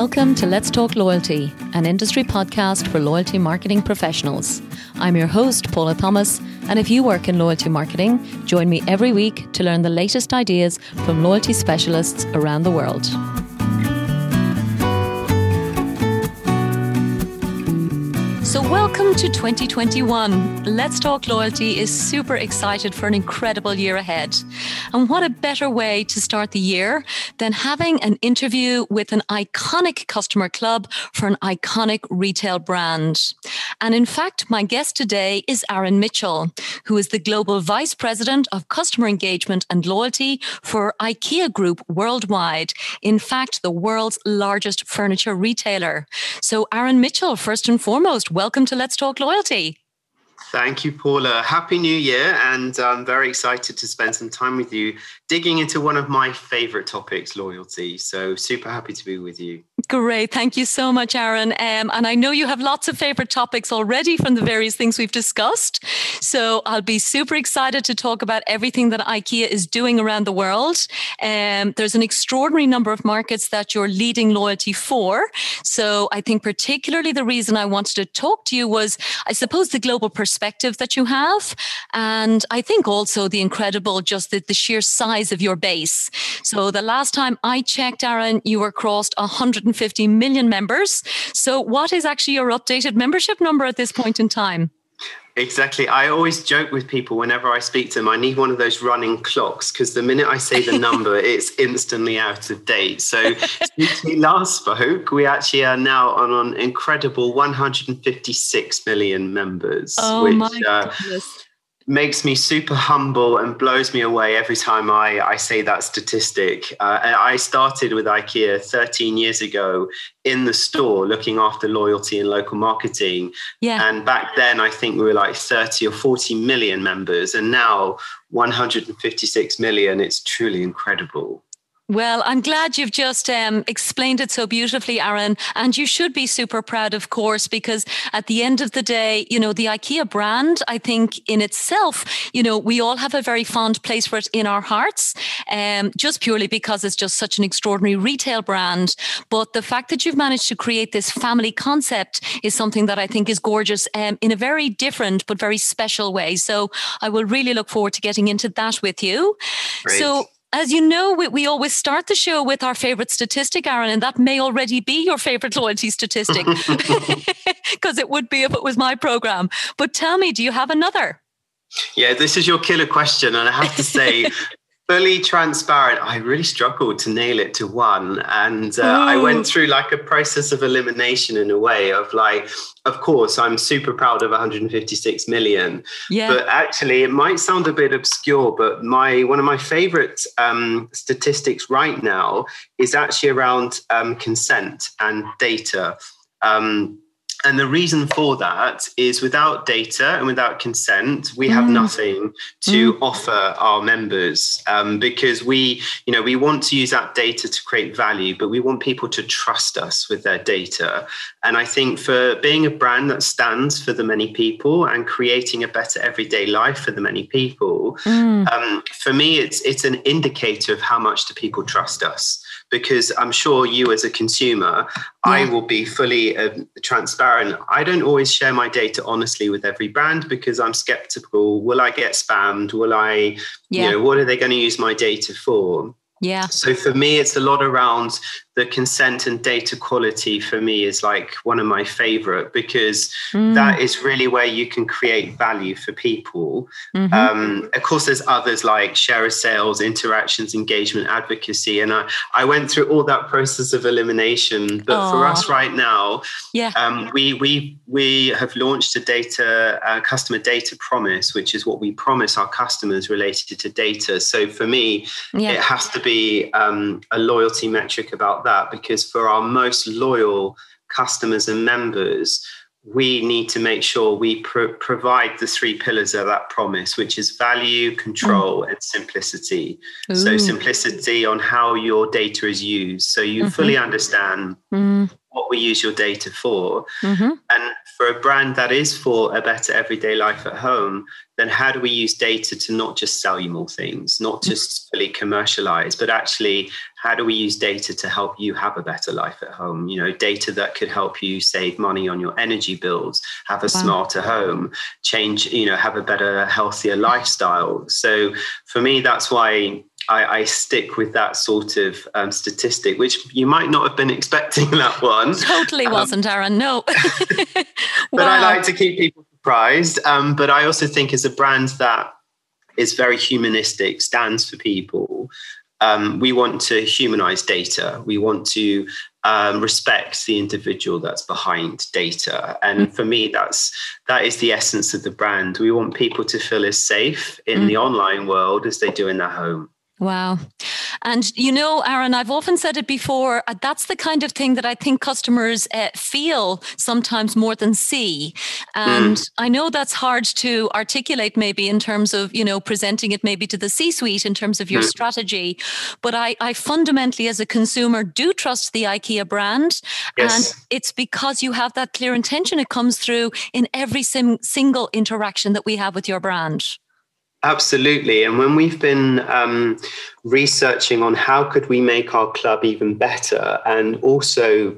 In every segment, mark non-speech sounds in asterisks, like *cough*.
Welcome to Let's Talk Loyalty, an industry podcast for loyalty marketing professionals. I'm your host, Paula Thomas, and if you work in loyalty marketing, join me every week to learn the latest ideas from loyalty specialists around the world. So, welcome to 2021. Let's Talk Loyalty is super excited for an incredible year ahead. And what a better way to start the year than having an interview with an iconic customer club for an iconic retail brand. And in fact, my guest today is Aaron Mitchell, who is the Global Vice President of Customer Engagement and Loyalty for IKEA Group worldwide. In fact, the world's largest furniture retailer. So, Aaron Mitchell, first and foremost, welcome to Let's Talk Loyalty. Thank you, Paula. Happy New Year. And I'm very excited to spend some time with you digging into one of my favorite topics, loyalty. So, super happy to be with you. Great. Thank you so much, Aaron. Um, and I know you have lots of favorite topics already from the various things we've discussed. So, I'll be super excited to talk about everything that IKEA is doing around the world. Um, there's an extraordinary number of markets that you're leading loyalty for. So, I think particularly the reason I wanted to talk to you was, I suppose, the global perspective that you have. And I think also the incredible, just the, the sheer size size of your base. So the last time I checked, Aaron, you were crossed 150 million members. So what is actually your updated membership number at this point in time? Exactly. I always joke with people whenever I speak to them, I need one of those running clocks because the minute I say the number, *laughs* it's instantly out of date. So since we last spoke, we actually are now on an incredible 156 million members. Oh which, my uh, goodness makes me super humble and blows me away every time I, I say that statistic. Uh, I started with IKEA 13 years ago in the store looking after loyalty and local marketing. Yeah. And back then, I think we were like 30 or 40 million members. And now 156 million. It's truly incredible. Well, I'm glad you've just um, explained it so beautifully, Aaron. And you should be super proud, of course, because at the end of the day, you know, the IKEA brand, I think in itself, you know, we all have a very fond place for it in our hearts, um, just purely because it's just such an extraordinary retail brand. But the fact that you've managed to create this family concept is something that I think is gorgeous um, in a very different but very special way. So I will really look forward to getting into that with you. Great. So, as you know, we, we always start the show with our favorite statistic, Aaron, and that may already be your favorite *laughs* loyalty statistic *laughs* *laughs* because it would be if it was my program. But tell me, do you have another? Yeah, this is your killer question. And I have to say, fully transparent, I really struggled to nail it to one. And uh, I went through like a process of elimination in a way of like, of course, I'm super proud of 156 million. Yeah. But actually, it might sound a bit obscure, but my one of my favorite um, statistics right now is actually around um, consent and data. Um, and the reason for that is without data and without consent, we have mm. nothing to mm. offer our members um, because we, you know, we want to use that data to create value, but we want people to trust us with their data. And I think for being a brand that stands for the many people and creating a better everyday life for the many people, mm. um, for me, it's it's an indicator of how much do people trust us because I'm sure you, as a consumer, yeah. I will be fully uh, transparent. I don't always share my data honestly with every brand because I'm skeptical. Will I get spammed? Will I, yeah. you know, what are they going to use my data for? Yeah. So for me, it's a lot around the consent and data quality for me is like one of my favorite because mm. that is really where you can create value for people. Mm-hmm. Um, of course, there's others like share of sales, interactions, engagement, advocacy. And I, I went through all that process of elimination. But Aww. for us right now, yeah. Um, we, we, we have launched a data, uh, customer data promise, which is what we promise our customers related to data. So for me, yeah. it has to be um, a loyalty metric about that that because for our most loyal customers and members, we need to make sure we pro- provide the three pillars of that promise, which is value, control, mm. and simplicity. Ooh. So, simplicity on how your data is used. So, you mm-hmm. fully understand mm. What we use your data for. Mm-hmm. And for a brand that is for a better everyday life at home, then how do we use data to not just sell you more things, not mm-hmm. just fully commercialize, but actually how do we use data to help you have a better life at home? You know, data that could help you save money on your energy bills, have a wow. smarter home, change, you know, have a better, healthier lifestyle. So for me, that's why I, I, stick with that sort of um, statistic, which you might not have been *laughs* expecting that one. Totally um, wasn't, Aaron. No. *laughs* *laughs* but wow. I like to keep people surprised. Um, but I also think as a brand that is very humanistic, stands for people. Um, we want to humanize data. We want to um, respect the individual that's behind data. And mm. for me, that's that is the essence of the brand. We want people to feel as safe in mm. the online world as they do in their home. Wow. And you know, Aaron, I've often said it before. Uh, that's the kind of thing that I think customers uh, feel sometimes more than see. And mm. I know that's hard to articulate, maybe in terms of, you know, presenting it maybe to the C suite in terms of your mm. strategy. But I, I fundamentally, as a consumer, do trust the IKEA brand. Yes. And it's because you have that clear intention. It comes through in every sim- single interaction that we have with your brand. Absolutely. And when we've been um, researching on how could we make our club even better and also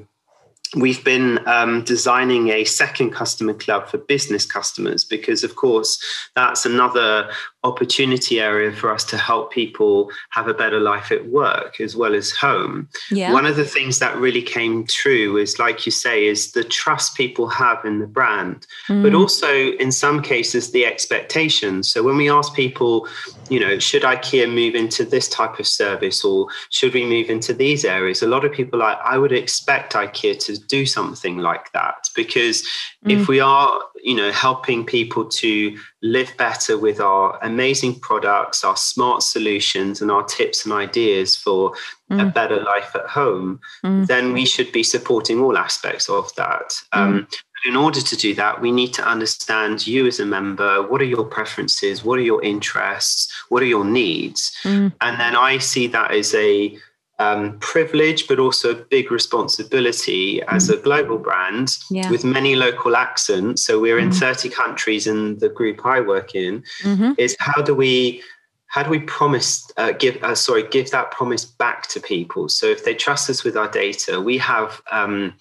we've been um, designing a second customer club for business customers because of course that's another opportunity area for us to help people have a better life at work as well as home. Yeah. One of the things that really came true is, like you say, is the trust people have in the brand, mm. but also in some cases the expectations. So when we ask people, you know, should IKEA move into this type of service or should we move into these areas? A lot of people are like, I would expect IKEA to do something like that because mm. if we are you know helping people to live better with our amazing products our smart solutions and our tips and ideas for mm. a better life at home mm. then we should be supporting all aspects of that mm. um, in order to do that, we need to understand you as a member. What are your preferences? What are your interests? What are your needs? Mm. And then I see that as a um, privilege, but also a big responsibility as a global brand yeah. with many local accents. So we're in mm-hmm. 30 countries in the group I work in. Mm-hmm. Is how do we how do we promise uh, give uh, sorry give that promise back to people? So if they trust us with our data, we have. Um,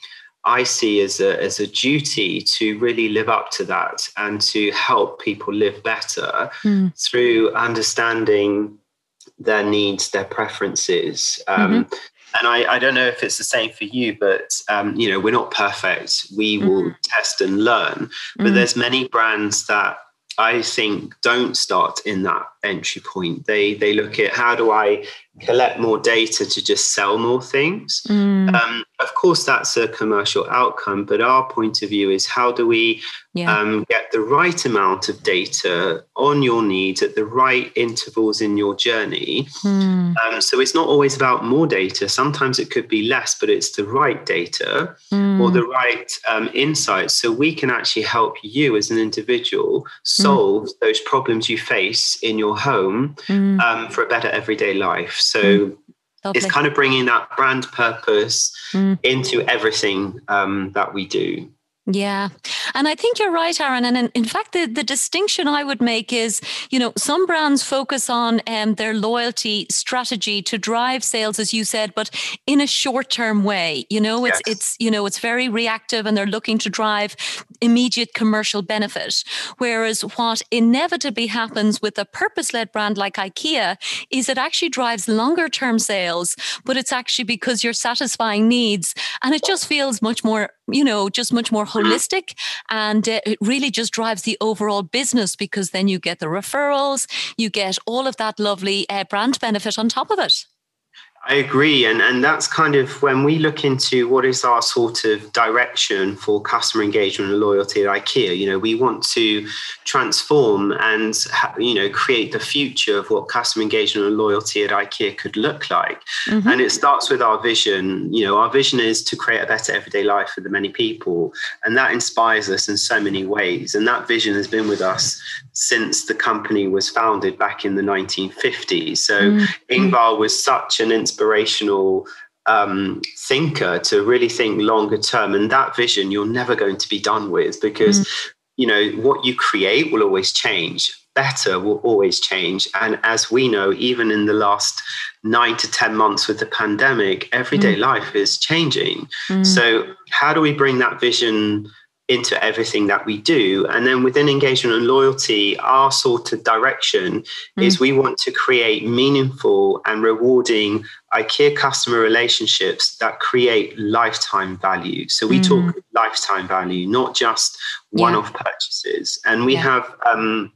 I see as a, as a duty to really live up to that and to help people live better mm. through understanding their needs, their preferences. Um, mm-hmm. And I, I, don't know if it's the same for you, but um, you know, we're not perfect. We mm-hmm. will test and learn. But mm-hmm. there's many brands that I think don't start in that entry point. They they look at how do I collect more data to just sell more things. Mm. Um, of course, that's a commercial outcome, but our point of view is how do we yeah. um, get the right amount of data on your needs at the right intervals in your journey? Mm. Um, so it's not always about more data. Sometimes it could be less, but it's the right data mm. or the right um, insights. So we can actually help you as an individual solve mm. those problems you face in your home mm. um, for a better everyday life. So mm. It's kind of bringing that brand purpose mm. into everything um, that we do. Yeah. And I think you're right, Aaron. And in, in, fact, the, the distinction I would make is, you know, some brands focus on um, their loyalty strategy to drive sales, as you said, but in a short term way. You know, it's, yes. it's, you know, it's very reactive and they're looking to drive immediate commercial benefit. Whereas what inevitably happens with a purpose led brand like IKEA is it actually drives longer term sales, but it's actually because you're satisfying needs and it just feels much more you know, just much more holistic. And it really just drives the overall business because then you get the referrals, you get all of that lovely uh, brand benefit on top of it. I agree. And, and that's kind of when we look into what is our sort of direction for customer engagement and loyalty at IKEA, you know, we want to transform and, you know, create the future of what customer engagement and loyalty at IKEA could look like. Mm-hmm. And it starts with our vision. You know, our vision is to create a better everyday life for the many people. And that inspires us in so many ways. And that vision has been with us since the company was founded back in the 1950s. So mm-hmm. Ingvar was such an inspirational um, thinker to really think longer term. And that vision you're never going to be done with because, mm. you know, what you create will always change. Better will always change. And as we know, even in the last nine to 10 months with the pandemic, everyday mm. life is changing. Mm. So, how do we bring that vision? Into everything that we do. And then within engagement and loyalty, our sort of direction mm. is we want to create meaningful and rewarding IKEA customer relationships that create lifetime value. So we mm. talk lifetime value, not just one off yeah. purchases. And we yeah. have, um,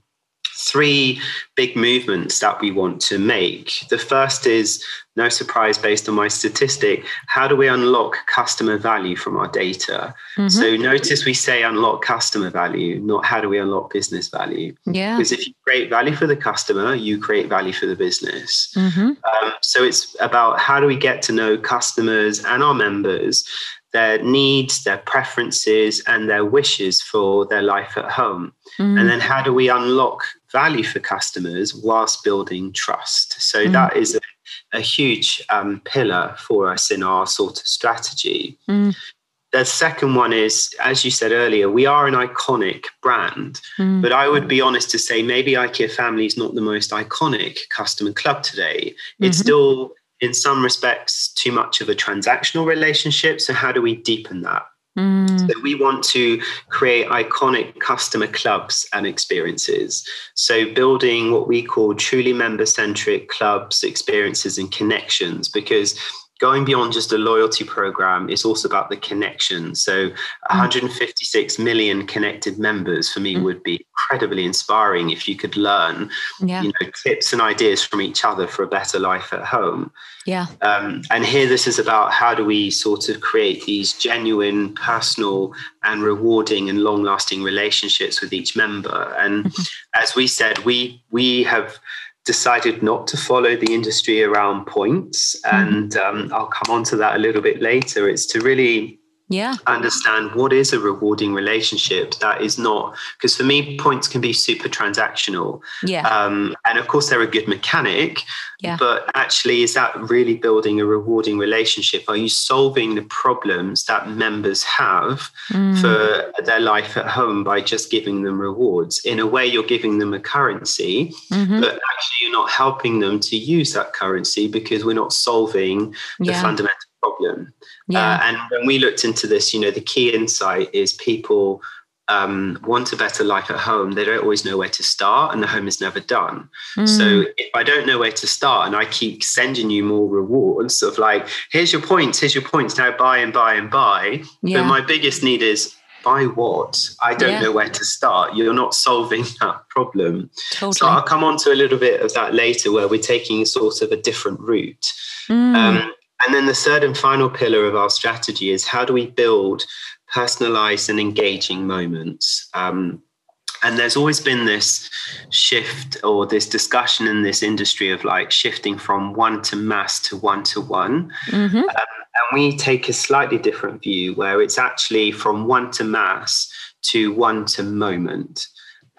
three big movements that we want to make. The first is no surprise based on my statistic how do we unlock customer value from our data mm-hmm. so notice we say unlock customer value not how do we unlock business value yeah because if you create value for the customer you create value for the business mm-hmm. um, so it's about how do we get to know customers and our members their needs, their preferences, and their wishes for their life at home. Mm. And then how do we unlock value for customers whilst building trust? So mm. that is a, a huge um, pillar for us in our sort of strategy. Mm. The second one is, as you said earlier, we are an iconic brand, mm. but I would be honest to say maybe IKEA Family is not the most iconic customer club today. It's mm-hmm. still in some respects too much of a transactional relationship. So, how do we deepen that? Mm. So we want to create iconic customer clubs and experiences. So building what we call truly member centric clubs, experiences, and connections, because going beyond just a loyalty program it's also about the connection. So, 156 million connected members for me mm. would be incredibly inspiring if you could learn, yeah. you know, tips and ideas from each other for a better life at home. Yeah. Um, and here, this is about how do we sort of create these genuine, personal, and rewarding and long-lasting relationships with each member. And mm-hmm. as we said, we we have decided not to follow the industry around points. Mm-hmm. And um, I'll come on to that a little bit later. It's to really yeah understand what is a rewarding relationship that is not because for me points can be super transactional yeah um, and of course they're a good mechanic yeah. but actually is that really building a rewarding relationship are you solving the problems that members have mm. for their life at home by just giving them rewards in a way you're giving them a currency mm-hmm. but actually you're not helping them to use that currency because we're not solving the yeah. fundamental problem. Yeah. Uh, and when we looked into this, you know, the key insight is people um, want a better life at home. They don't always know where to start, and the home is never done. Mm. So if I don't know where to start and I keep sending you more rewards of like, here's your points, here's your points, now buy and buy and buy. Yeah. But my biggest need is buy what? I don't yeah. know where to start. You're not solving *laughs* that problem. Totally. So I'll come on to a little bit of that later, where we're taking sort of a different route. Mm. Um, and then the third and final pillar of our strategy is how do we build personalized and engaging moments? Um, and there's always been this shift or this discussion in this industry of like shifting from one to mass to one to one. Mm-hmm. Um, and we take a slightly different view where it's actually from one to mass to one to moment.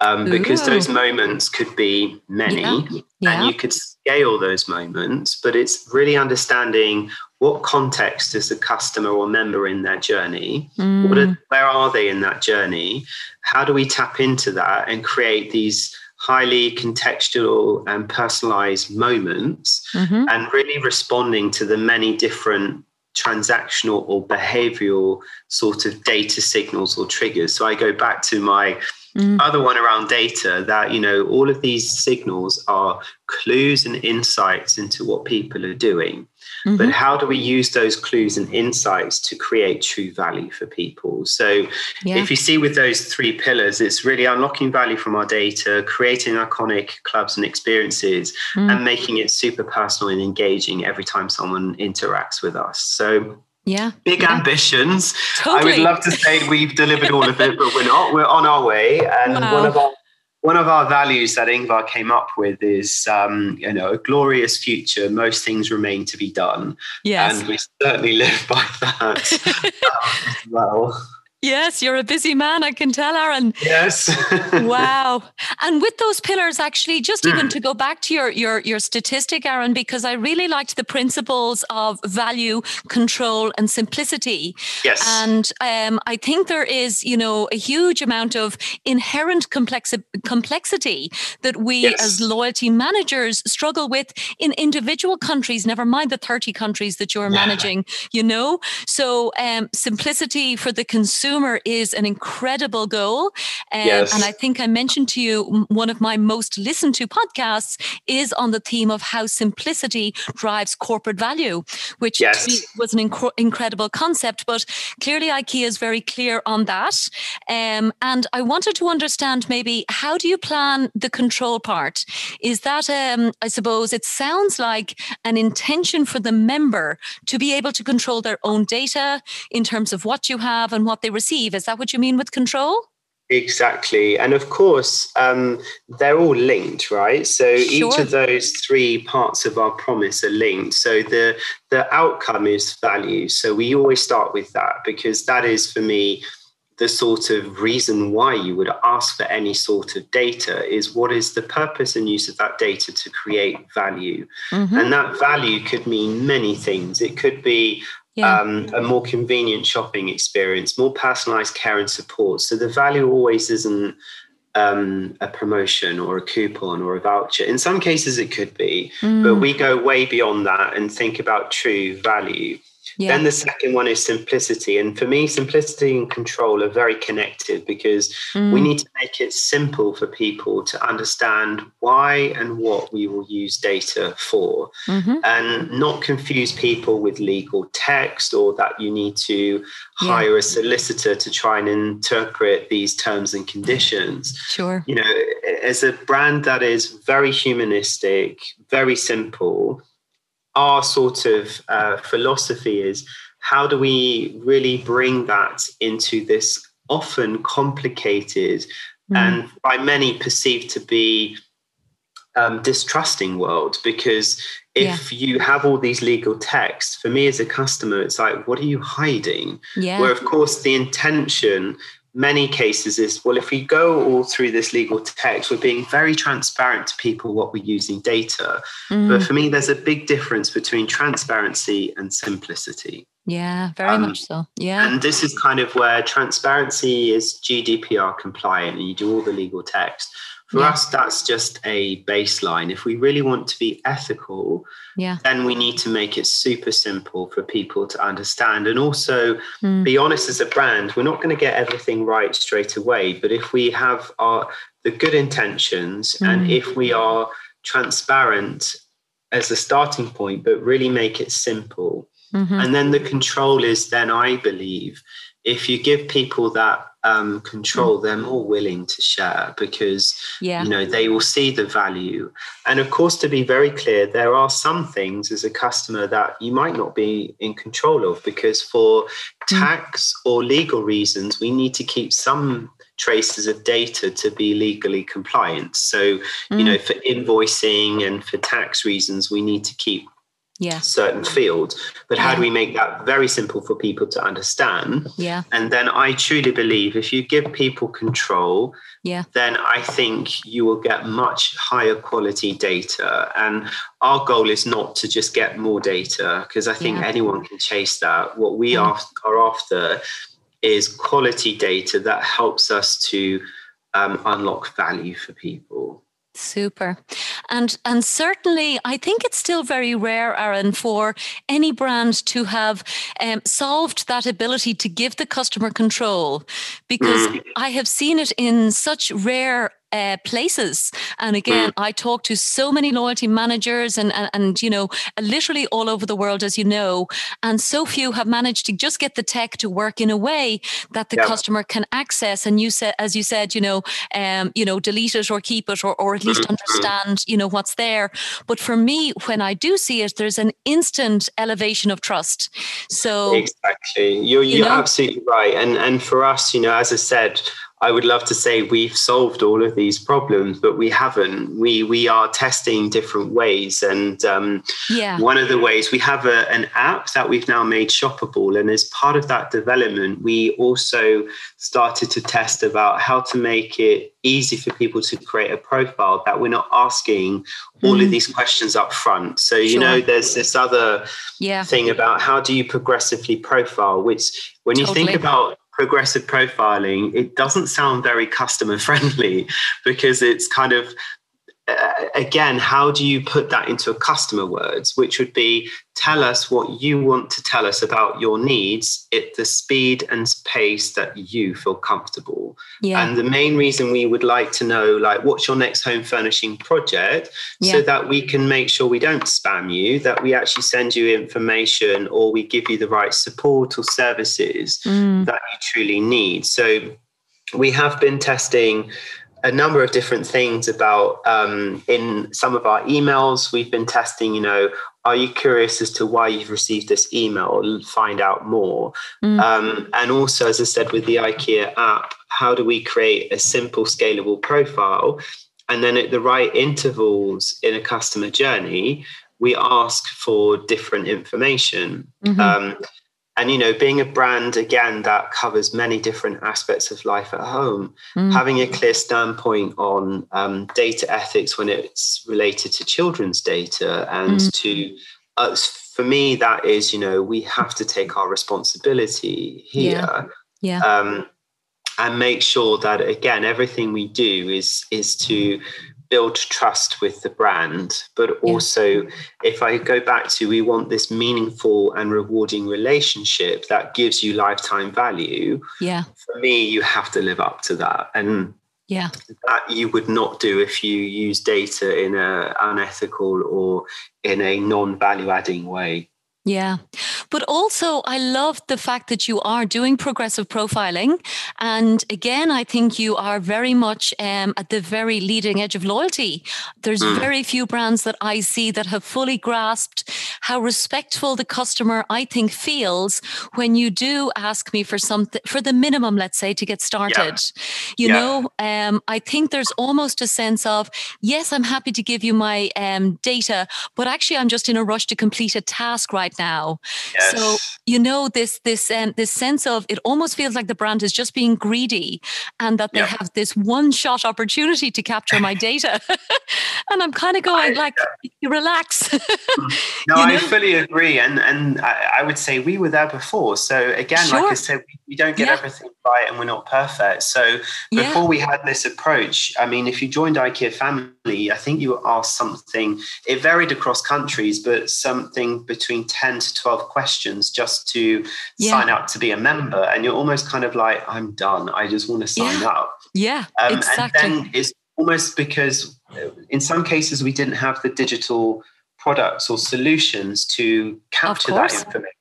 Um, because Ooh. those moments could be many yeah. Yeah. and you could scale those moments, but it's really understanding what context is the customer or member in their journey? Mm. Are, where are they in that journey? How do we tap into that and create these highly contextual and personalized moments mm-hmm. and really responding to the many different transactional or behavioral sort of data signals or triggers? So I go back to my Mm. Other one around data that, you know, all of these signals are clues and insights into what people are doing. Mm-hmm. But how do we use those clues and insights to create true value for people? So, yeah. if you see with those three pillars, it's really unlocking value from our data, creating iconic clubs and experiences, mm. and making it super personal and engaging every time someone interacts with us. So, yeah. Big yeah. ambitions. Totally. I would love to say we've delivered all of it, but we're not. We're on our way. And wow. one of our one of our values that Ingvar came up with is, um, you know, a glorious future. Most things remain to be done. Yes. And we certainly live by that as *laughs* well. Yes, you're a busy man. I can tell, Aaron. Yes. *laughs* wow. And with those pillars, actually, just even hmm. to go back to your your your statistic, Aaron, because I really liked the principles of value, control, and simplicity. Yes. And um, I think there is, you know, a huge amount of inherent complexi- complexity that we yes. as loyalty managers struggle with in individual countries. Never mind the thirty countries that you're yeah. managing. You know, so um, simplicity for the consumer consumer is an incredible goal. Um, yes. And I think I mentioned to you one of my most listened to podcasts is on the theme of how simplicity drives corporate value, which yes. was an inc- incredible concept. But clearly, IKEA is very clear on that. Um, and I wanted to understand maybe how do you plan the control part? Is that, um, I suppose, it sounds like an intention for the member to be able to control their own data in terms of what you have and what they receive. Is that what you mean with control? Exactly. And of course, um, they're all linked, right? So sure. each of those three parts of our promise are linked. So the the outcome is value. So we always start with that because that is for me the sort of reason why you would ask for any sort of data is what is the purpose and use of that data to create value. Mm-hmm. And that value could mean many things. It could be yeah. um, a more convenient shopping experience, more personalized care and support. So the value always isn't um, a promotion or a coupon or a voucher. In some cases, it could be, mm. but we go way beyond that and think about true value. Yeah. Then the second one is simplicity. And for me, simplicity and control are very connected because mm. we need to make it simple for people to understand why and what we will use data for mm-hmm. and not confuse people with legal text or that you need to yeah. hire a solicitor to try and interpret these terms and conditions. Sure. You know, as a brand that is very humanistic, very simple, our sort of uh, philosophy is how do we really bring that into this often complicated mm. and by many perceived to be um, distrusting world because if yeah. you have all these legal texts for me as a customer it's like what are you hiding yeah. where of course the intention many cases is well if we go all through this legal text we're being very transparent to people what we're using data. Mm. but for me there's a big difference between transparency and simplicity. Yeah very um, much so. Yeah. and this is kind of where transparency is gdpr compliant and you do all the legal text for yeah. us, that's just a baseline. If we really want to be ethical, yeah. then we need to make it super simple for people to understand. And also mm. be honest as a brand, we're not going to get everything right straight away. But if we have our the good intentions mm. and if we are transparent as a starting point, but really make it simple. Mm-hmm. And then the control is then, I believe, if you give people that um, control, mm. they're more willing to share because yeah. you know they will see the value. And of course, to be very clear, there are some things as a customer that you might not be in control of because for mm. tax or legal reasons, we need to keep some traces of data to be legally compliant. So, mm. you know, for invoicing and for tax reasons, we need to keep yeah. certain fields. But how do we make that very simple for people to understand? Yeah. And then I truly believe if you give people control, yeah. then I think you will get much higher quality data. And our goal is not to just get more data, because I think yeah. anyone can chase that. What we yeah. are after is quality data that helps us to um, unlock value for people. Super. And and certainly I think it's still very rare, Aaron, for any brand to have um, solved that ability to give the customer control because mm. I have seen it in such rare uh, places. And again, mm. I talk to so many loyalty managers and, and, and, you know, literally all over the world, as you know, and so few have managed to just get the tech to work in a way that the yeah. customer can access. And you said, as you said, you know, um, you know, delete it or keep it or, or at least mm-hmm. understand, you know, what's there. But for me, when I do see it, there's an instant elevation of trust. So exactly, you're, you're you know, absolutely right. And, and for us, you know, as I said, I would love to say we've solved all of these problems, but we haven't. We we are testing different ways, and um, yeah. one of the ways we have a, an app that we've now made shoppable, and as part of that development, we also started to test about how to make it easy for people to create a profile that we're not asking all mm. of these questions up front. So you sure. know, there's this other yeah. thing about how do you progressively profile, which when you totally. think about progressive profiling, it doesn't sound very customer friendly *laughs* because it's kind of uh, again, how do you put that into a customer words, which would be tell us what you want to tell us about your needs at the speed and pace that you feel comfortable. Yeah. And the main reason we would like to know, like, what's your next home furnishing project, yeah. so that we can make sure we don't spam you, that we actually send you information or we give you the right support or services mm. that you truly need. So we have been testing a number of different things about um, in some of our emails. We've been testing you know are you curious as to why you've received this email? Find out more. Mm. um, and also as i said with the ikea app how do we create a simple scalable profile? And then at the right intervals in a customer journey we ask for different information. Mm-hmm. um, and you know being a brand again that covers many different aspects of life at home mm. having a clear standpoint on um, data ethics when it's related to children's data and mm. to uh, for me that is you know we have to take our responsibility here yeah, yeah. Um, and make sure that again everything we do is is to build trust with the brand but also yeah. if i go back to we want this meaningful and rewarding relationship that gives you lifetime value yeah. for me you have to live up to that. And yeah. that you would not do if you use data in a unethical or in a non-value adding way yeah. But also, I love the fact that you are doing progressive profiling. And again, I think you are very much um, at the very leading edge of loyalty. There's mm. very few brands that I see that have fully grasped how respectful the customer, I think, feels when you do ask me for something, for the minimum, let's say, to get started. Yeah. You yeah. know, um, I think there's almost a sense of, yes, I'm happy to give you my um, data, but actually, I'm just in a rush to complete a task right now. Yes. So you know this this um, this sense of it almost feels like the brand is just being greedy, and that they yep. have this one shot opportunity to capture my data. *laughs* and I'm kind of going I, like, uh, relax. *laughs* no, you know? I fully agree, and and I, I, would say we were there before. So again, sure. like I said, we, we don't get yeah. everything right, and we're not perfect. So before yeah. we had this approach, I mean, if you joined IKEA family, I think you asked something. It varied across countries, but something between ten to 12 questions just to yeah. sign up to be a member. And you're almost kind of like, I'm done. I just want to sign yeah. up. Yeah, um, exactly. And then it's almost because uh, in some cases we didn't have the digital products or solutions to capture that information.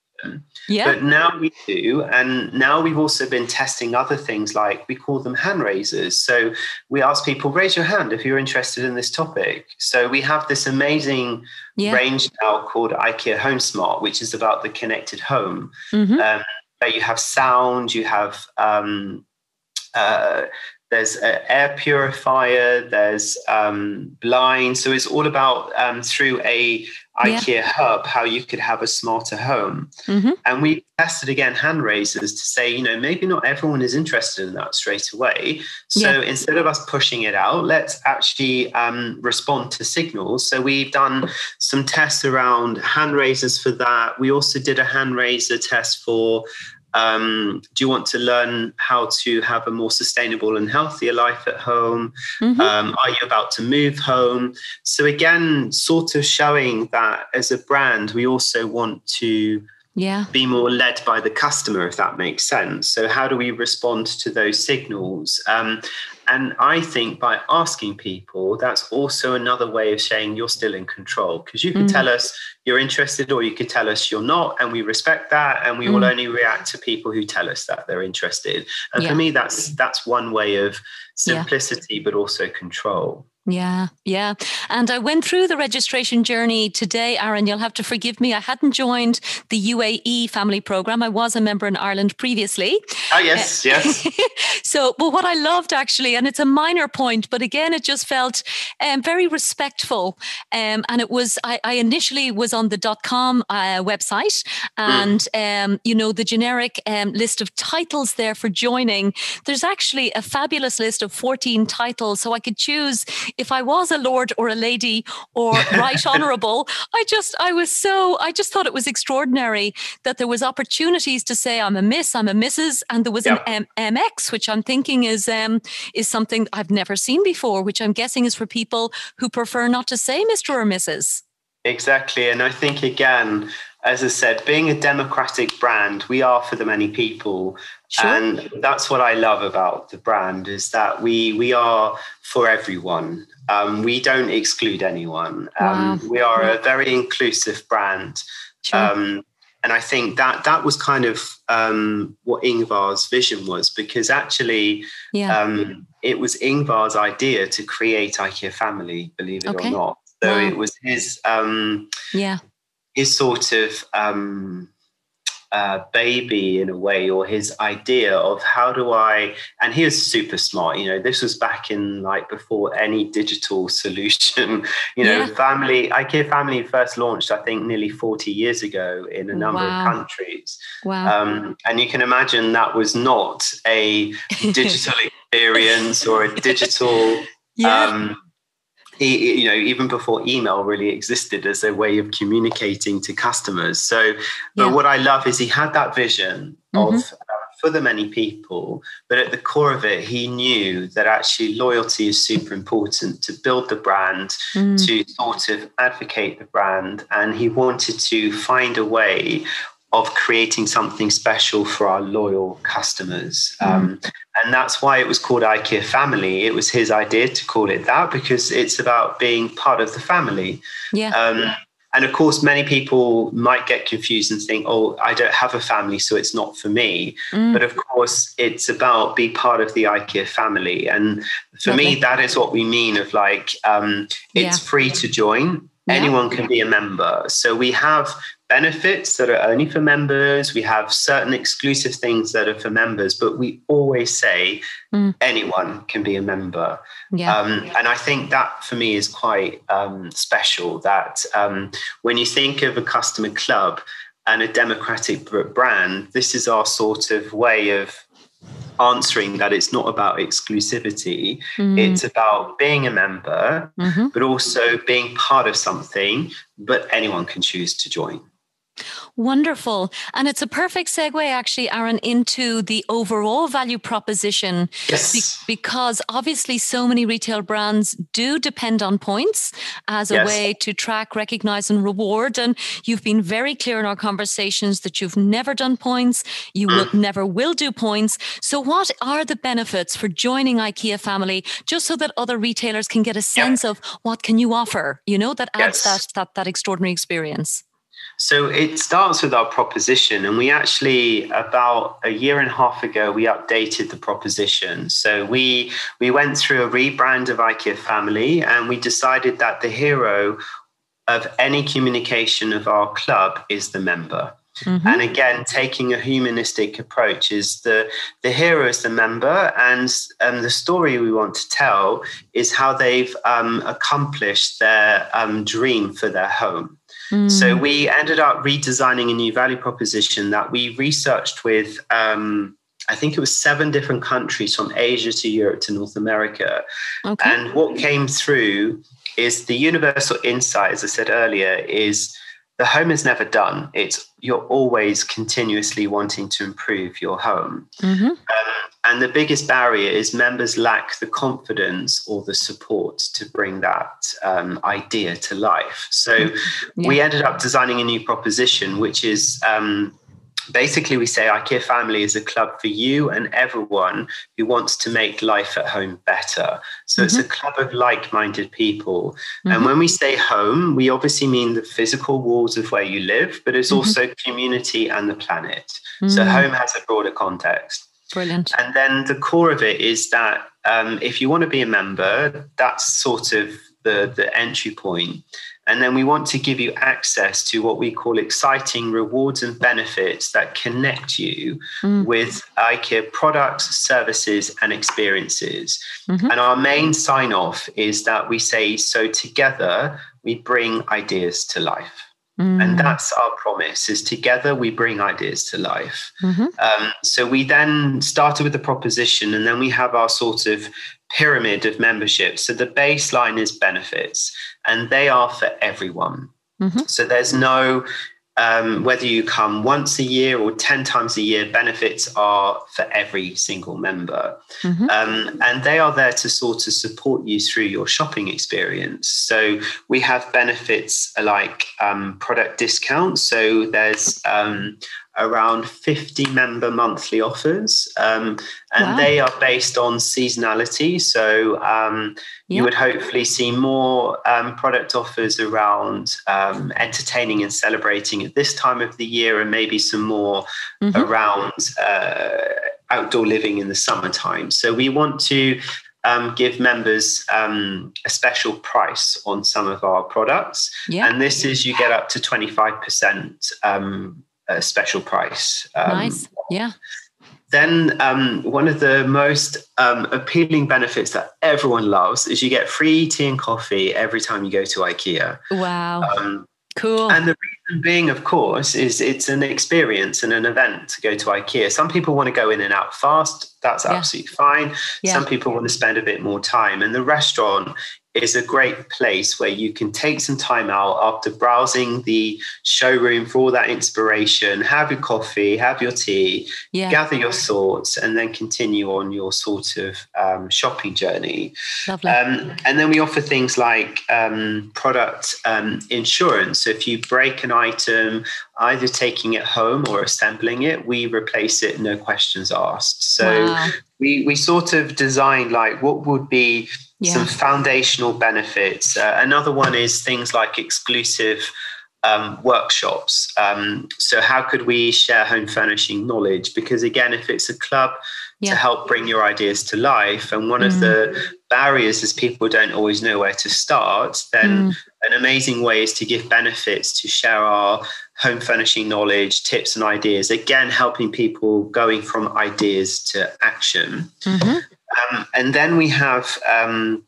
Yeah. But now we do. And now we've also been testing other things like we call them hand raisers. So we ask people, raise your hand if you're interested in this topic. So we have this amazing yeah. range now called IKEA Home Smart, which is about the connected home. Mm-hmm. Um, you have sound, you have um, uh, there's an air purifier, there's um, blinds. So it's all about um, through a IKEA yeah. hub how you could have a smarter home. Mm-hmm. And we tested again hand raisers to say, you know, maybe not everyone is interested in that straight away. So yeah. instead of us pushing it out, let's actually um, respond to signals. So we've done some tests around hand raisers for that. We also did a hand raiser test for um, do you want to learn how to have a more sustainable and healthier life at home? Mm-hmm. Um, are you about to move home? So, again, sort of showing that as a brand, we also want to yeah. be more led by the customer, if that makes sense. So, how do we respond to those signals? Um, and I think by asking people, that's also another way of saying you're still in control because you can mm. tell us you're interested or you could tell us you're not, and we respect that. And we mm. will only react to people who tell us that they're interested. And yeah. for me, that's that's one way of simplicity, yeah. but also control. Yeah, yeah. And I went through the registration journey today, Aaron. You'll have to forgive me. I hadn't joined the UAE family program. I was a member in Ireland previously. Oh, yes, uh, *laughs* yes. so, but what I loved actually, and it's a minor point, but again, it just felt um, very respectful. Um, and it was, I, I, initially was on the dot com uh, website and, mm. um, you know, the generic um, list of titles there for joining. There's actually a fabulous list of 14 titles. So I could choose if I was a lord or a lady or *laughs* right honorable, I just, I was so, I just thought it was extraordinary that there was opportunities to say I'm a miss, I'm a Mrs. And there was yep. an M- MX, which I'm thinking is, um, is something I've never seen before, which I'm guessing is for people who prefer not to say Mr. or Mrs. Exactly. And I think, again, as I said, being a democratic brand, we are for the many people. Sure. And that's what I love about the brand is that we we are for everyone. Um, we don't exclude anyone. Um, wow. We are a very inclusive brand. Sure. Um, and I think that that was kind of um, what Ingvar's vision was, because actually, yeah. Um, it was Ingvar's idea to create IKEA Family, believe it okay. or not. So wow. it was his, um, yeah, his sort of um, uh, baby in a way, or his idea of how do I. And he was super smart. You know, this was back in like before any digital *laughs* solution. you know, yeah. family IKEA Family first launched, I think, nearly forty years ago in a number wow. of countries. Wow! Um, and you can imagine that was not a *laughs* digital experience or a digital. Yeah. Um, you know even before email really existed as a way of communicating to customers so but what i love is he had that vision mm-hmm. of uh, for the many people but at the core of it he knew that actually loyalty is super important to build the brand mm. to sort of advocate the brand and he wanted to find a way of creating something special for our loyal customers. Mm. Um, and that's why it was called IKEA Family. It was his idea to call it that because it's about being part of the family. Yeah. Um, and of course, many people might get confused and think, oh, I don't have a family, so it's not for me. Mm. But of course, it's about be part of the IKEA family. And for me, that is what we mean of like, um, it's yeah. free to join. Anyone can be a member. So we have benefits that are only for members. We have certain exclusive things that are for members, but we always say mm. anyone can be a member. Yeah. Um, and I think that for me is quite um, special that um, when you think of a customer club and a democratic brand, this is our sort of way of answering that it's not about exclusivity mm. it's about being a member mm-hmm. but also being part of something but anyone can choose to join Wonderful. And it's a perfect segue, actually, Aaron, into the overall value proposition. Yes. Be- because obviously, so many retail brands do depend on points as a yes. way to track, recognize, and reward. And you've been very clear in our conversations that you've never done points, you mm. will, never will do points. So, what are the benefits for joining IKEA family, just so that other retailers can get a sense of what can you offer, you know, that adds yes. that, that, that extraordinary experience? So it starts with our proposition, and we actually about a year and a half ago we updated the proposition. So we we went through a rebrand of IKEA Family, and we decided that the hero of any communication of our club is the member. Mm-hmm. And again, taking a humanistic approach is the the hero is the member, and um, the story we want to tell is how they've um, accomplished their um, dream for their home. So mm. we ended up redesigning a new value proposition that we researched with. Um, I think it was seven different countries from Asia to Europe to North America. Okay. And what came through is the universal insight, as I said earlier, is the home is never done. It's you're always continuously wanting to improve your home. Mm-hmm. Um, and the biggest barrier is members lack the confidence or the support to bring that um, idea to life. So mm-hmm. yeah. we ended up designing a new proposition, which is um, basically we say IKEA Family is a club for you and everyone who wants to make life at home better. So mm-hmm. it's a mm-hmm. club of like-minded people. Mm-hmm. And when we say home, we obviously mean the physical walls of where you live, but it's mm-hmm. also community and the planet. So mm. home has a broader context. Brilliant. And then the core of it is that um, if you want to be a member, that's sort of the, the entry point. And then we want to give you access to what we call exciting rewards and benefits that connect you mm. with IKEA products, services, and experiences. Mm-hmm. And our main sign off is that we say, so together we bring ideas to life. Mm. And that's our promise is together we bring ideas to life. Mm-hmm. Um, so we then started with the proposition and then we have our sort of pyramid of membership. So the baseline is benefits and they are for everyone. Mm-hmm. So there's no um, whether you come once a year or 10 times a year, benefits are for every single member. Mm-hmm. Um, and they are there to sort of support you through your shopping experience. So we have benefits like um, product discounts. So there's um, around 50 member monthly offers, um, and wow. they are based on seasonality. So um, you would hopefully see more um, product offers around um, entertaining and celebrating at this time of the year, and maybe some more mm-hmm. around uh, outdoor living in the summertime. So we want to um, give members um, a special price on some of our products. Yeah. And this is you get up to 25% um, a special price. Um, nice. Yeah. Then um, one of the most um, appealing benefits that everyone loves is you get free tea and coffee every time you go to IKEA. Wow. Um, cool. And the reason being, of course, is it's an experience and an event to go to IKEA. Some people want to go in and out fast. That's yeah. absolutely fine. Yeah. Some people want to spend a bit more time. And the restaurant is a great place where you can take some time out after browsing the showroom for all that inspiration, have your coffee, have your tea, yeah. gather your thoughts, and then continue on your sort of um, shopping journey. Lovely. Um, and then we offer things like um, product um, insurance. So if you break an item, either taking it home or assembling it, we replace it, no questions asked. So wow. we, we sort of designed like what would be yeah. some foundational benefits. Uh, another one is things like exclusive um, workshops. Um, so, how could we share home furnishing knowledge? Because, again, if it's a club yeah. to help bring your ideas to life, and one mm. of the barriers is people don't always know where to start, then mm. an amazing way is to give benefits to share our home furnishing knowledge, tips, and ideas. Again, helping people going from ideas to action. Mm-hmm. Um, and then we have um,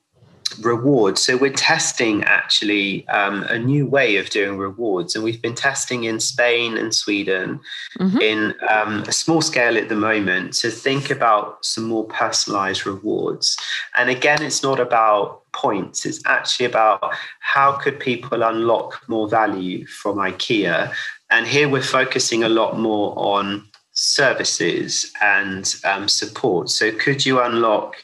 rewards. So we're testing actually um, a new way of doing rewards, and we've been testing in Spain and Sweden mm-hmm. in um, a small scale at the moment to think about some more personalized rewards. And again, it's not about points; it's actually about how could people unlock more value from IKEA. And here we're focusing a lot more on services and um, support. So, could you unlock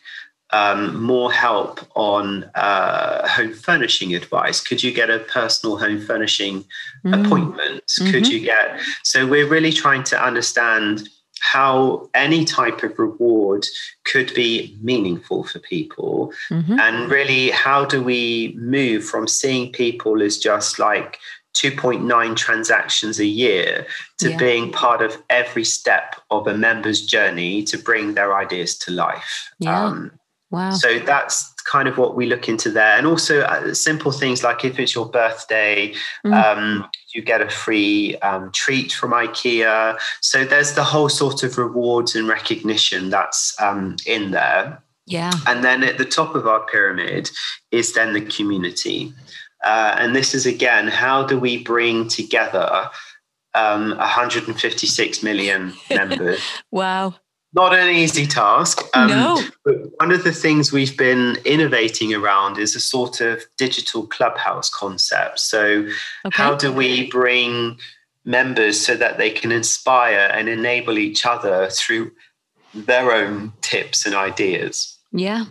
um, more help on uh, home furnishing advice? Could you get a personal home furnishing mm. appointment? Mm-hmm. Could you get? So, we're really trying to understand how any type of reward could be meaningful for people mm-hmm. and really how do we move from seeing people as just like 2.9 transactions a year to yeah. being part of every step of a member's journey to bring their ideas to life. Yeah. Um, wow. So that's kind of what we look into there. And also uh, simple things like if it's your birthday, mm. um, you get a free um, treat from IKEA. So there's the whole sort of rewards and recognition that's um, in there. Yeah. And then at the top of our pyramid is then the community. Uh, and this is again, how do we bring together um, 156 million *laughs* members? wow. Not an easy task. Um, no. But one of the things we've been innovating around is a sort of digital clubhouse concept. So, okay. how do we bring members so that they can inspire and enable each other through their own tips and ideas? Yeah.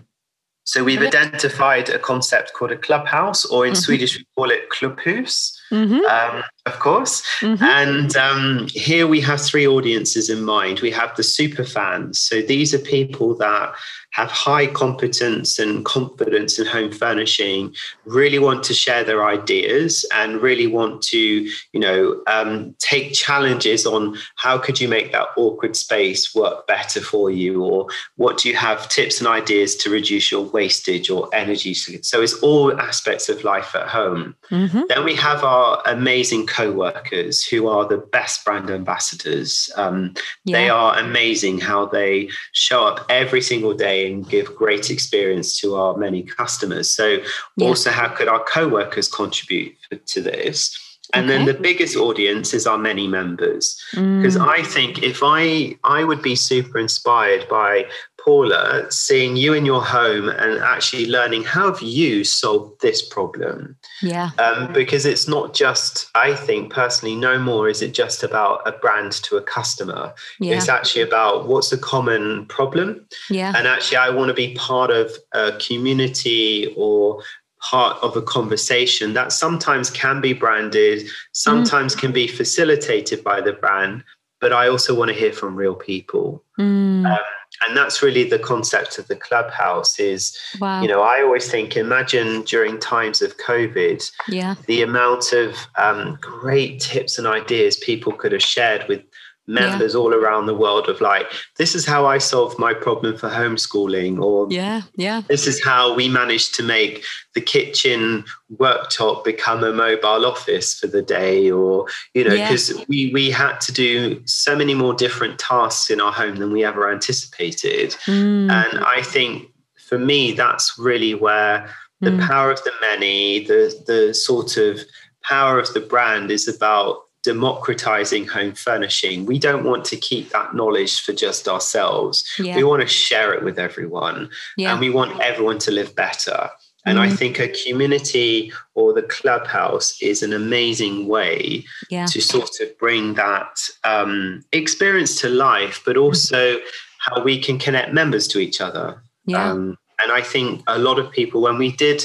So we've identified a concept called a clubhouse, or in mm-hmm. Swedish we call it klubbhus. Mm-hmm. Um, Of course. Mm-hmm. And um, here we have three audiences in mind. We have the super fans. So these are people that have high competence and confidence in home furnishing, really want to share their ideas and really want to, you know, um, take challenges on how could you make that awkward space work better for you, or what do you have tips and ideas to reduce your wastage or energy. So it's all aspects of life at home. Mm-hmm. Then we have our amazing co-workers who are the best brand ambassadors. Um, yeah. They are amazing how they show up every single day and give great experience to our many customers. So, yeah. also, how could our co workers contribute to this? And okay. then the biggest audience is our many members. Because mm. I think if I I would be super inspired by Paula, seeing you in your home and actually learning how have you solved this problem? Yeah. Um, because it's not just, I think personally, no more is it just about a brand to a customer. Yeah. It's actually about what's a common problem. Yeah. And actually, I want to be part of a community or part of a conversation that sometimes can be branded, sometimes mm. can be facilitated by the brand, but I also want to hear from real people. Mm. Um, and that's really the concept of the clubhouse is wow. you know i always think imagine during times of covid yeah the amount of um, great tips and ideas people could have shared with members yeah. all around the world of like this is how i solved my problem for homeschooling or yeah yeah this is how we managed to make the kitchen worktop become a mobile office for the day or you know because yeah. we we had to do so many more different tasks in our home than we ever anticipated mm. and i think for me that's really where the mm. power of the many the the sort of power of the brand is about democratizing home furnishing. We don't want to keep that knowledge for just ourselves. Yeah. We want to share it with everyone yeah. and we want everyone to live better. And mm-hmm. I think a community or the clubhouse is an amazing way yeah. to sort of bring that um, experience to life, but mm-hmm. also how we can connect members to each other. Yeah. Um, and I think a lot of people, when we did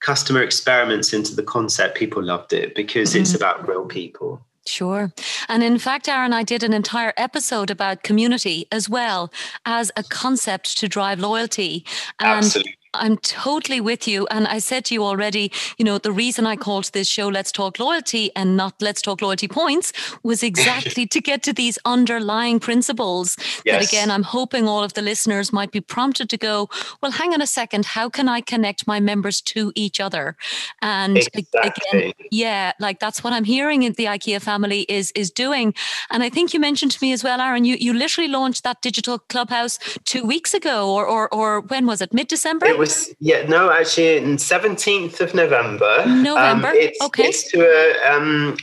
customer experiments into the concept, people loved it because mm-hmm. it's about real people. Sure. And in fact, Aaron, I did an entire episode about community as well as a concept to drive loyalty. And Absolutely. I'm totally with you. And I said to you already, you know, the reason I called this show Let's Talk Loyalty and not Let's Talk Loyalty Points was exactly *laughs* to get to these underlying principles. Yes. That again, I'm hoping all of the listeners might be prompted to go, well, hang on a second, how can I connect my members to each other? And exactly. again, yeah, like that's what I'm hearing in the IKEA family is is doing. And I think you mentioned to me as well, Aaron, you, you literally launched that digital clubhouse two weeks ago, or or, or when was it? Mid December? It was yeah no actually in 17th of november november? um, it's, okay. it's to a um,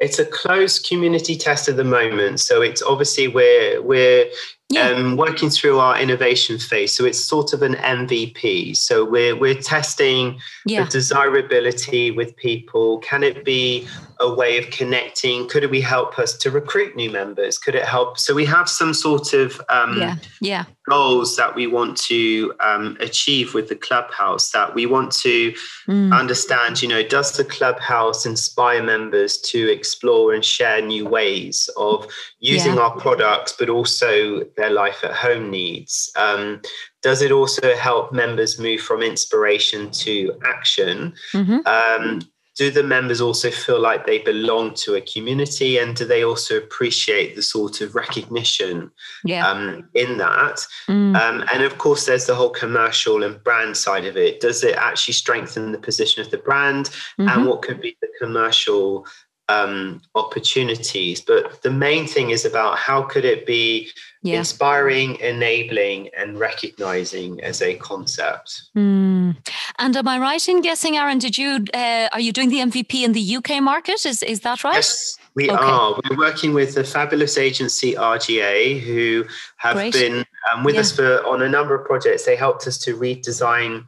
it's a closed community test at the moment. So it's obviously we're we're yeah. um, working through our innovation phase. So it's sort of an MVP. So we're we're testing yeah. the desirability with people. Can it be a way of connecting? Could it be help us to recruit new members? Could it help? So we have some sort of um, yeah. Yeah. goals that we want to um, achieve with the clubhouse. That we want to mm. understand. You know, does the clubhouse inspire members to explore and share new ways of using yeah. our products, but also their life at home needs? Um, does it also help members move from inspiration to action? Mm-hmm. Um, do the members also feel like they belong to a community and do they also appreciate the sort of recognition yeah. um, in that mm. um, and of course there's the whole commercial and brand side of it does it actually strengthen the position of the brand mm-hmm. and what could be the commercial um, opportunities. But the main thing is about how could it be yeah. inspiring, enabling, and recognizing as a concept. Mm. And am I right in guessing, Aaron? Did you uh, are you doing the MVP in the UK market? Is is that right? Yes, we okay. are. We're working with the fabulous agency RGA, who have Great. been um, with yeah. us for on a number of projects. They helped us to redesign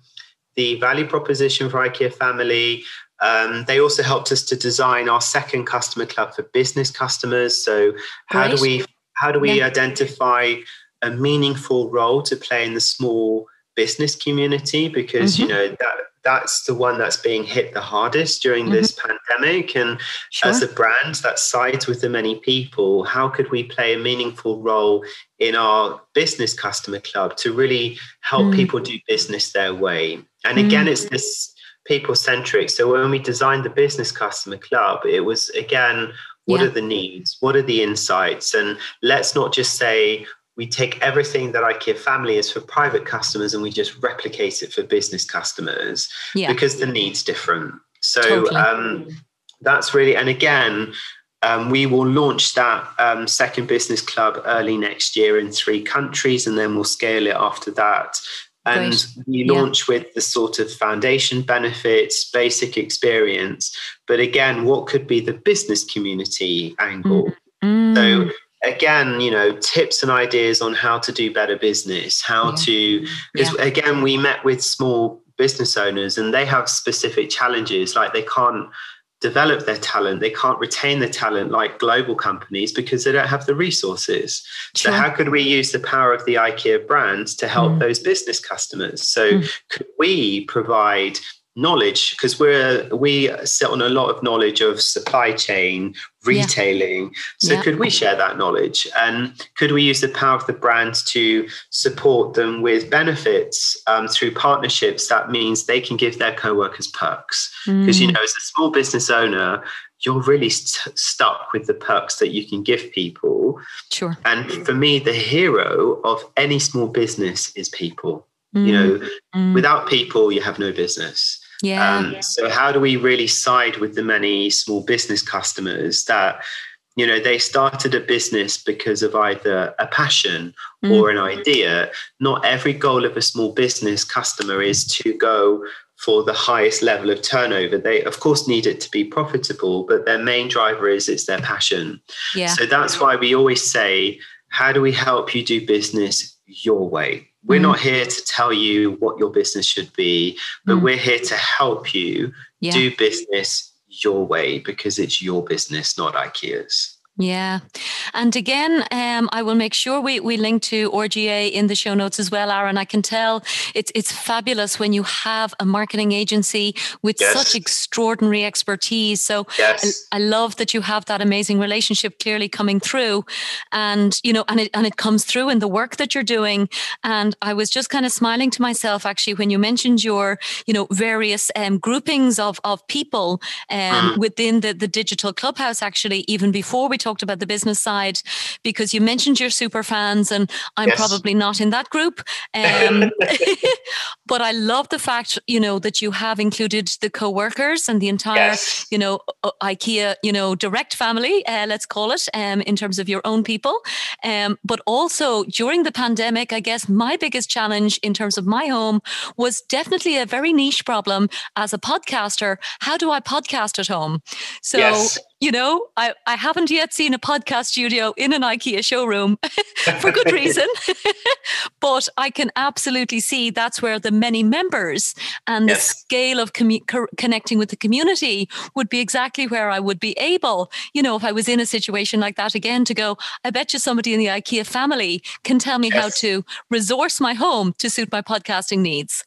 the value proposition for IKEA Family, um, they also helped us to design our second customer club for business customers. So how Great. do we how do we yeah. identify a meaningful role to play in the small business community? Because mm-hmm. you know that that's the one that's being hit the hardest during mm-hmm. this pandemic. And sure. as a brand that sides with the many people, how could we play a meaningful role in our business customer club to really help mm. people do business their way? And again, mm. it's this people centric. So when we designed the business customer club, it was again, what yeah. are the needs? What are the insights? And let's not just say, we take everything that IKEA family is for private customers and we just replicate it for business customers yeah. because the need's different. So totally. um, that's really, and again, um, we will launch that um, second business club early next year in three countries, and then we'll scale it after that. And Great. we launch yeah. with the sort of foundation benefits, basic experience. But again, what could be the business community angle? Mm. So again you know tips and ideas on how to do better business how yeah. to because yeah. again we met with small business owners and they have specific challenges like they can't develop their talent they can't retain the talent like global companies because they don't have the resources sure. so how could we use the power of the ikea brand to help mm. those business customers so mm. could we provide knowledge because we're we sit on a lot of knowledge of supply chain retailing yeah. so yeah. could we share that knowledge and could we use the power of the brand to support them with benefits um, through partnerships that means they can give their co-workers perks because mm. you know as a small business owner you're really st- stuck with the perks that you can give people sure and for me the hero of any small business is people mm. you know mm. without people you have no business yeah. Um, so how do we really side with the many small business customers that you know they started a business because of either a passion mm. or an idea not every goal of a small business customer is to go for the highest level of turnover they of course need it to be profitable but their main driver is it's their passion yeah. so that's why we always say how do we help you do business your way we're mm. not here to tell you what your business should be, but mm. we're here to help you yeah. do business your way because it's your business, not IKEA's. Yeah. And again, um, I will make sure we, we link to RGA in the show notes as well, Aaron. I can tell it's it's fabulous when you have a marketing agency with yes. such extraordinary expertise. So yes. I, I, love that you have that amazing relationship clearly coming through. And, you know, and it and it comes through in the work that you're doing. And I was just kind of smiling to myself actually when you mentioned your, you know, various um, groupings of of people um, mm. within the, the digital clubhouse, actually, even before we talked talked about the business side because you mentioned your super fans, and I'm yes. probably not in that group. Um, *laughs* but I love the fact, you know, that you have included the co-workers and the entire, yes. you know, IKEA, you know, direct family, uh, let's call it, um, in terms of your own people. Um, but also during the pandemic, I guess my biggest challenge in terms of my home was definitely a very niche problem as a podcaster. How do I podcast at home? So yes you know, I, I haven't yet seen a podcast studio in an IKEA showroom *laughs* for good reason. *laughs* but I can absolutely see that's where the many members and yes. the scale of commu- co- connecting with the community would be exactly where I would be able, you know, if I was in a situation like that again, to go, I bet you somebody in the IKEA family can tell me yes. how to resource my home to suit my podcasting needs.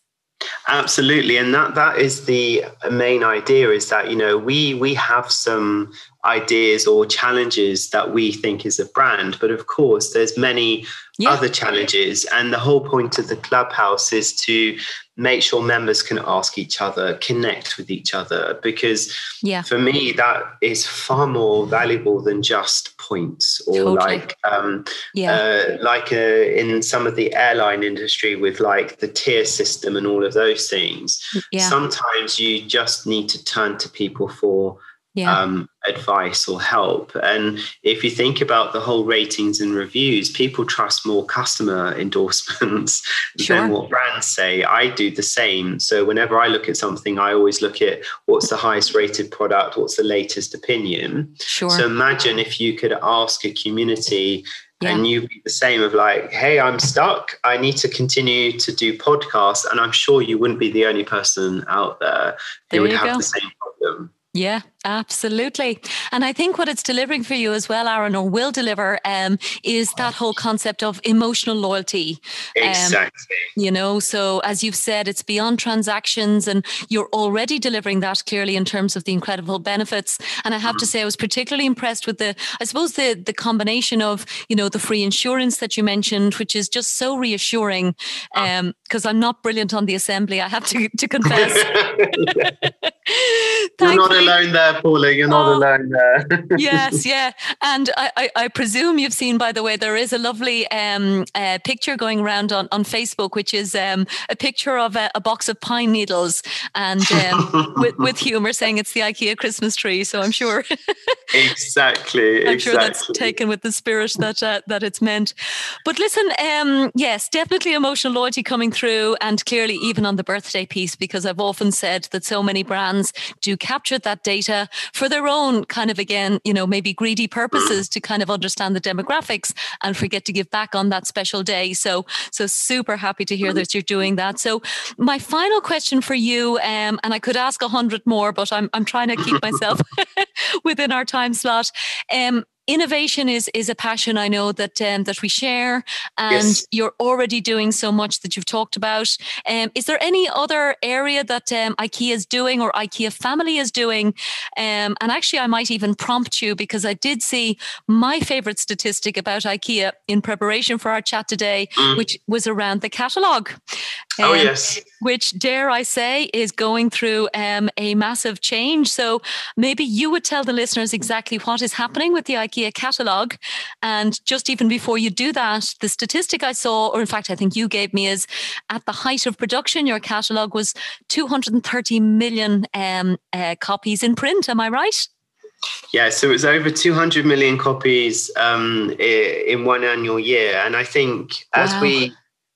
Absolutely, and that that is the main idea. Is that you know we we have some ideas or challenges that we think is a brand, but of course there's many yeah. other challenges, and the whole point of the clubhouse is to make sure members can ask each other, connect with each other, because yeah. for me that is far more valuable than just points or totally. like um, yeah. uh, like uh, in some of the airline industry with like the tier system and all of those things. Yeah. Sometimes you just need to turn to people for yeah. um, advice or help. And if you think about the whole ratings and reviews, people trust more customer *laughs* endorsements sure. than what brands say. I do the same. So whenever I look at something, I always look at what's the highest rated product, what's the latest opinion. Sure. So imagine if you could ask a community yeah. and you be the same of like hey i'm stuck i need to continue to do podcasts and i'm sure you wouldn't be the only person out there who there would have go. the same problem yeah, Absolutely. And I think what it's delivering for you as well, Aaron, or will deliver, um, is that whole concept of emotional loyalty. Um, exactly. You know, so as you've said, it's beyond transactions and you're already delivering that clearly in terms of the incredible benefits. And I have mm. to say, I was particularly impressed with the, I suppose, the, the combination of, you know, the free insurance that you mentioned, which is just so reassuring because um, I'm not brilliant on the assembly, I have to, to *laughs* confess. You're *laughs* not alone there, You're not oh, yes, *laughs* yeah. And I, I, I, presume you've seen, by the way, there is a lovely um, uh, picture going around on, on Facebook, which is um, a picture of a, a, box of pine needles and um, *laughs* with, with humor saying it's the IKEA Christmas tree. So I'm sure. *laughs* exactly. I'm exactly. sure that's taken with the spirit that uh, that it's meant. But listen, um, yes, definitely emotional loyalty coming through, and clearly even on the birthday piece, because I've often said that so many brands do capture that data for their own kind of again, you know, maybe greedy purposes to kind of understand the demographics and forget to give back on that special day. So, so super happy to hear that you're doing that. So, my final question for you, um, and I could ask a hundred more, but I'm I'm trying to keep myself *laughs* within our time slot. Um, innovation is is a passion I know that um, that we share, and yes. you're already doing so much that you've talked about. Um, is there any other area that um, IKEA is doing or IKEA family is doing? Um, and actually, I might even prompt you because I did see my favorite statistic about IKEA in preparation for our chat today, mm. which was around the catalogue. oh yes, which dare I say is going through um, a massive change. So maybe you would tell the listeners exactly what is happening with the IKEA IKEA catalogue. And just even before you do that, the statistic I saw, or in fact, I think you gave me, is at the height of production, your catalogue was 230 million um, uh, copies in print. Am I right? Yeah, so it was over 200 million copies um, in one annual year. And I think as wow. we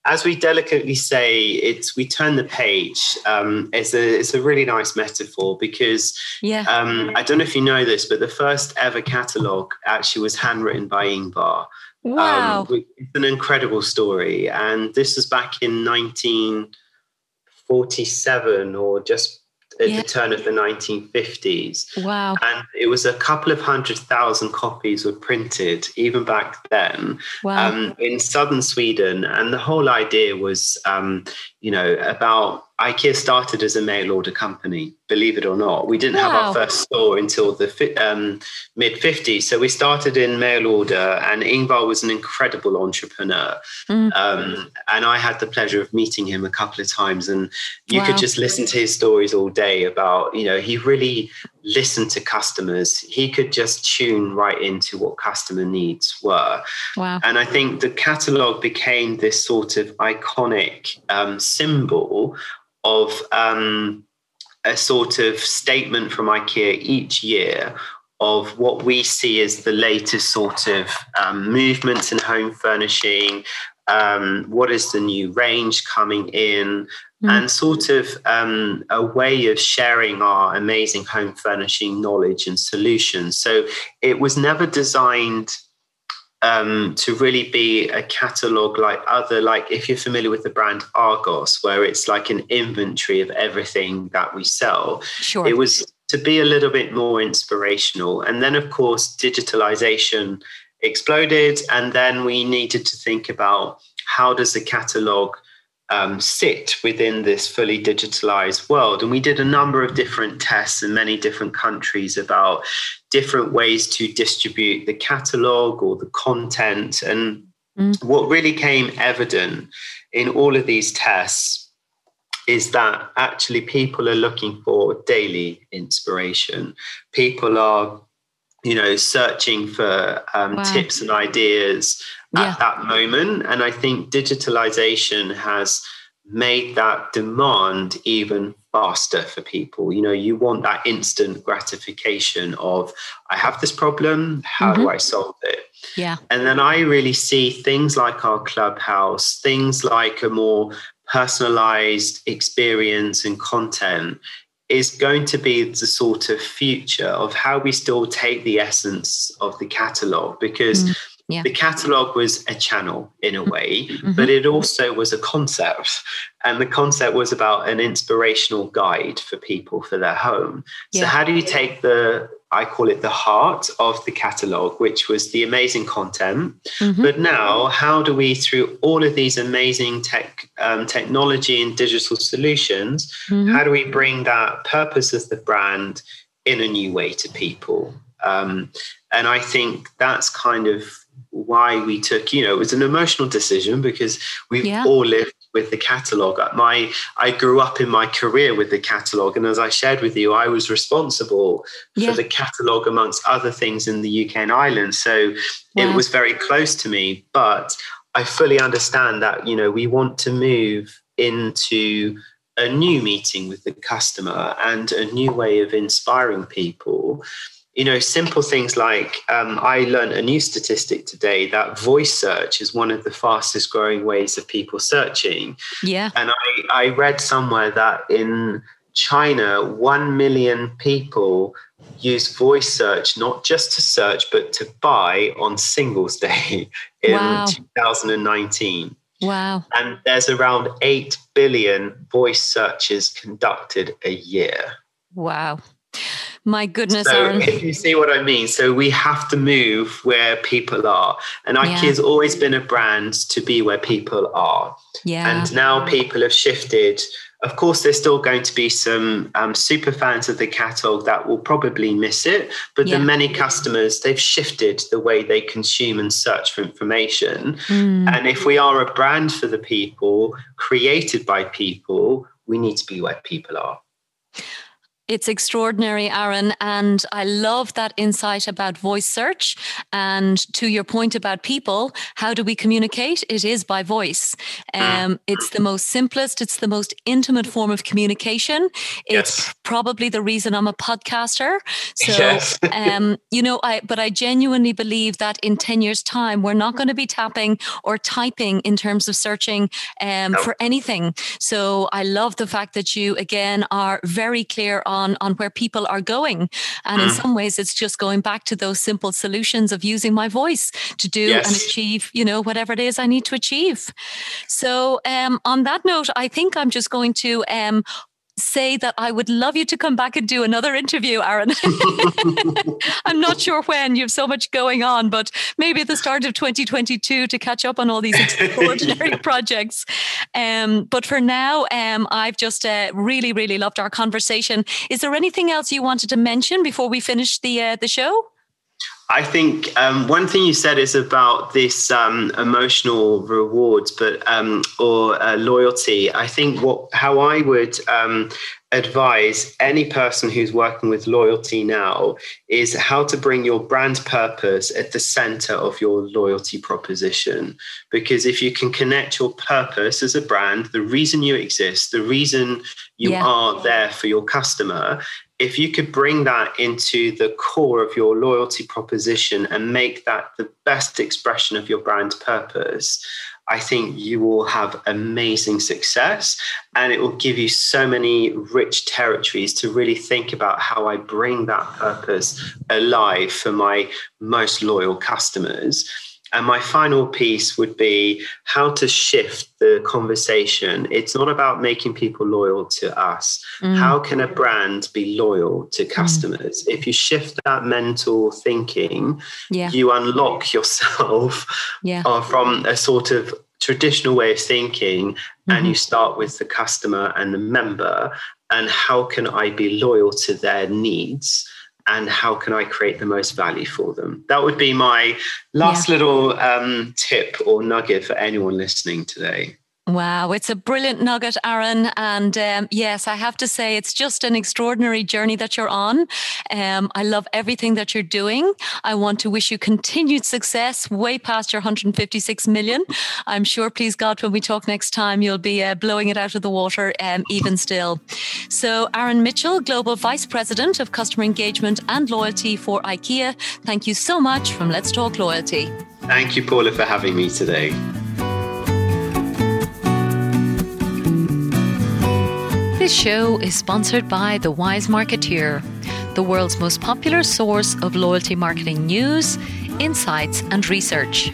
as we delicately say, it's we turn the page. Um, it's a it's a really nice metaphor because yeah. Um, I don't know if you know this, but the first ever catalogue actually was handwritten by Ingvar. Wow, um, it's an incredible story, and this was back in 1947 or just at yeah. the turn of the 1950s. Wow. And it was a couple of hundred thousand copies were printed even back then wow. um, in southern Sweden. And the whole idea was, um, you know, about IKEA started as a mail order company, believe it or not. We didn't wow. have our first store until the um, mid 50s. So we started in mail order, and Ingvar was an incredible entrepreneur. Mm. Um, and I had the pleasure of meeting him a couple of times. And you wow. could just listen to his stories all day about, you know, he really listened to customers. He could just tune right into what customer needs were. Wow. And I think the catalog became this sort of iconic um, symbol of um, a sort of statement from IKEA each year of what we see as the latest sort of um, movements in home furnishing. Um, what is the new range coming in? Mm. And sort of um, a way of sharing our amazing home furnishing knowledge and solutions. So it was never designed um, to really be a catalog like other, like if you're familiar with the brand Argos, where it's like an inventory of everything that we sell. Sure. It was to be a little bit more inspirational. And then, of course, digitalization exploded. And then we needed to think about how does the catalog um, sit within this fully digitalized world. And we did a number of different tests in many different countries about different ways to distribute the catalog or the content. And mm. what really came evident in all of these tests is that actually people are looking for daily inspiration. People are, you know, searching for um, wow. tips and ideas yeah. at that moment. And I think digitalization has made that demand even faster for people. You know, you want that instant gratification of, I have this problem, how mm-hmm. do I solve it? Yeah. And then I really see things like our clubhouse, things like a more personalized experience and content is going to be the sort of future of how we still take the essence of the catalog because mm Yeah. The catalogue was a channel in a way, mm-hmm. but it also was a concept. And the concept was about an inspirational guide for people for their home. So, yeah. how do you take the I call it the heart of the catalog, which was the amazing content. Mm-hmm. But now, how do we, through all of these amazing tech, um, technology and digital solutions, mm-hmm. how do we bring that purpose of the brand in a new way to people? Um, and I think that's kind of why we took, you know, it was an emotional decision because we've yeah. all lived with the catalog. Uh, my I grew up in my career with the catalog, and as I shared with you, I was responsible yeah. for the catalog amongst other things in the UK and Ireland. So it was very close to me. But I fully understand that you know we want to move into a new meeting with the customer and a new way of inspiring people you know, simple things like um, I learned a new statistic today that voice search is one of the fastest growing ways of people searching. Yeah. And I, I read somewhere that in China, 1 million people use voice search not just to search, but to buy on Singles Day *laughs* in wow. 2019. Wow. And there's around 8 billion voice searches conducted a year. Wow. My goodness, so Aaron. If you see what I mean, so we have to move where people are, and IKEA yeah. has always been a brand to be where people are. Yeah. And now people have shifted. Of course, there's still going to be some um, super fans of the catalog that will probably miss it, but yeah. the many customers they've shifted the way they consume and search for information. Mm. And if we are a brand for the people, created by people, we need to be where people are. It's extraordinary, Aaron. And I love that insight about voice search. And to your point about people, how do we communicate? It is by voice. Um, it's the most simplest, it's the most intimate form of communication. It's yes. probably the reason I'm a podcaster. So, yes. um, *laughs* you know, I, but I genuinely believe that in 10 years' time, we're not going to be tapping or typing in terms of searching um, no. for anything. So I love the fact that you, again, are very clear on on on where people are going and mm. in some ways it's just going back to those simple solutions of using my voice to do yes. and achieve you know whatever it is i need to achieve so um, on that note i think i'm just going to um, say that I would love you to come back and do another interview, Aaron. *laughs* I'm not sure when, you have so much going on, but maybe at the start of 2022 to catch up on all these *laughs* extraordinary projects. Um, but for now, um, I've just uh, really, really loved our conversation. Is there anything else you wanted to mention before we finish the uh, the show? I think um, one thing you said is about this um, emotional rewards, but um, or uh, loyalty. I think what how I would um, advise any person who's working with loyalty now is how to bring your brand purpose at the center of your loyalty proposition. Because if you can connect your purpose as a brand, the reason you exist, the reason you yeah. are there for your customer, if you could bring that into the core of your loyalty proposition and make that the best expression of your brand purpose, I think you will have amazing success and it will give you so many rich territories to really think about how I bring that purpose alive for my most loyal customers. And my final piece would be how to shift the conversation. It's not about making people loyal to us. Mm. How can a brand be loyal to mm. customers? Mm. If you shift that mental thinking, yeah. you unlock yourself yeah. Uh, from a sort of traditional way of thinking mm-hmm. and you start with the customer and the member and how can I be loyal to their needs? And how can I create the most value for them? That would be my last yeah. little um, tip or nugget for anyone listening today. Wow, it's a brilliant nugget, Aaron. And um, yes, I have to say, it's just an extraordinary journey that you're on. Um, I love everything that you're doing. I want to wish you continued success way past your 156 million. I'm sure, please God, when we talk next time, you'll be uh, blowing it out of the water um, even still. So, Aaron Mitchell, Global Vice President of Customer Engagement and Loyalty for IKEA, thank you so much from Let's Talk Loyalty. Thank you, Paula, for having me today. This show is sponsored by The Wise Marketer. the world's most popular source of loyalty marketing news, insights, and research.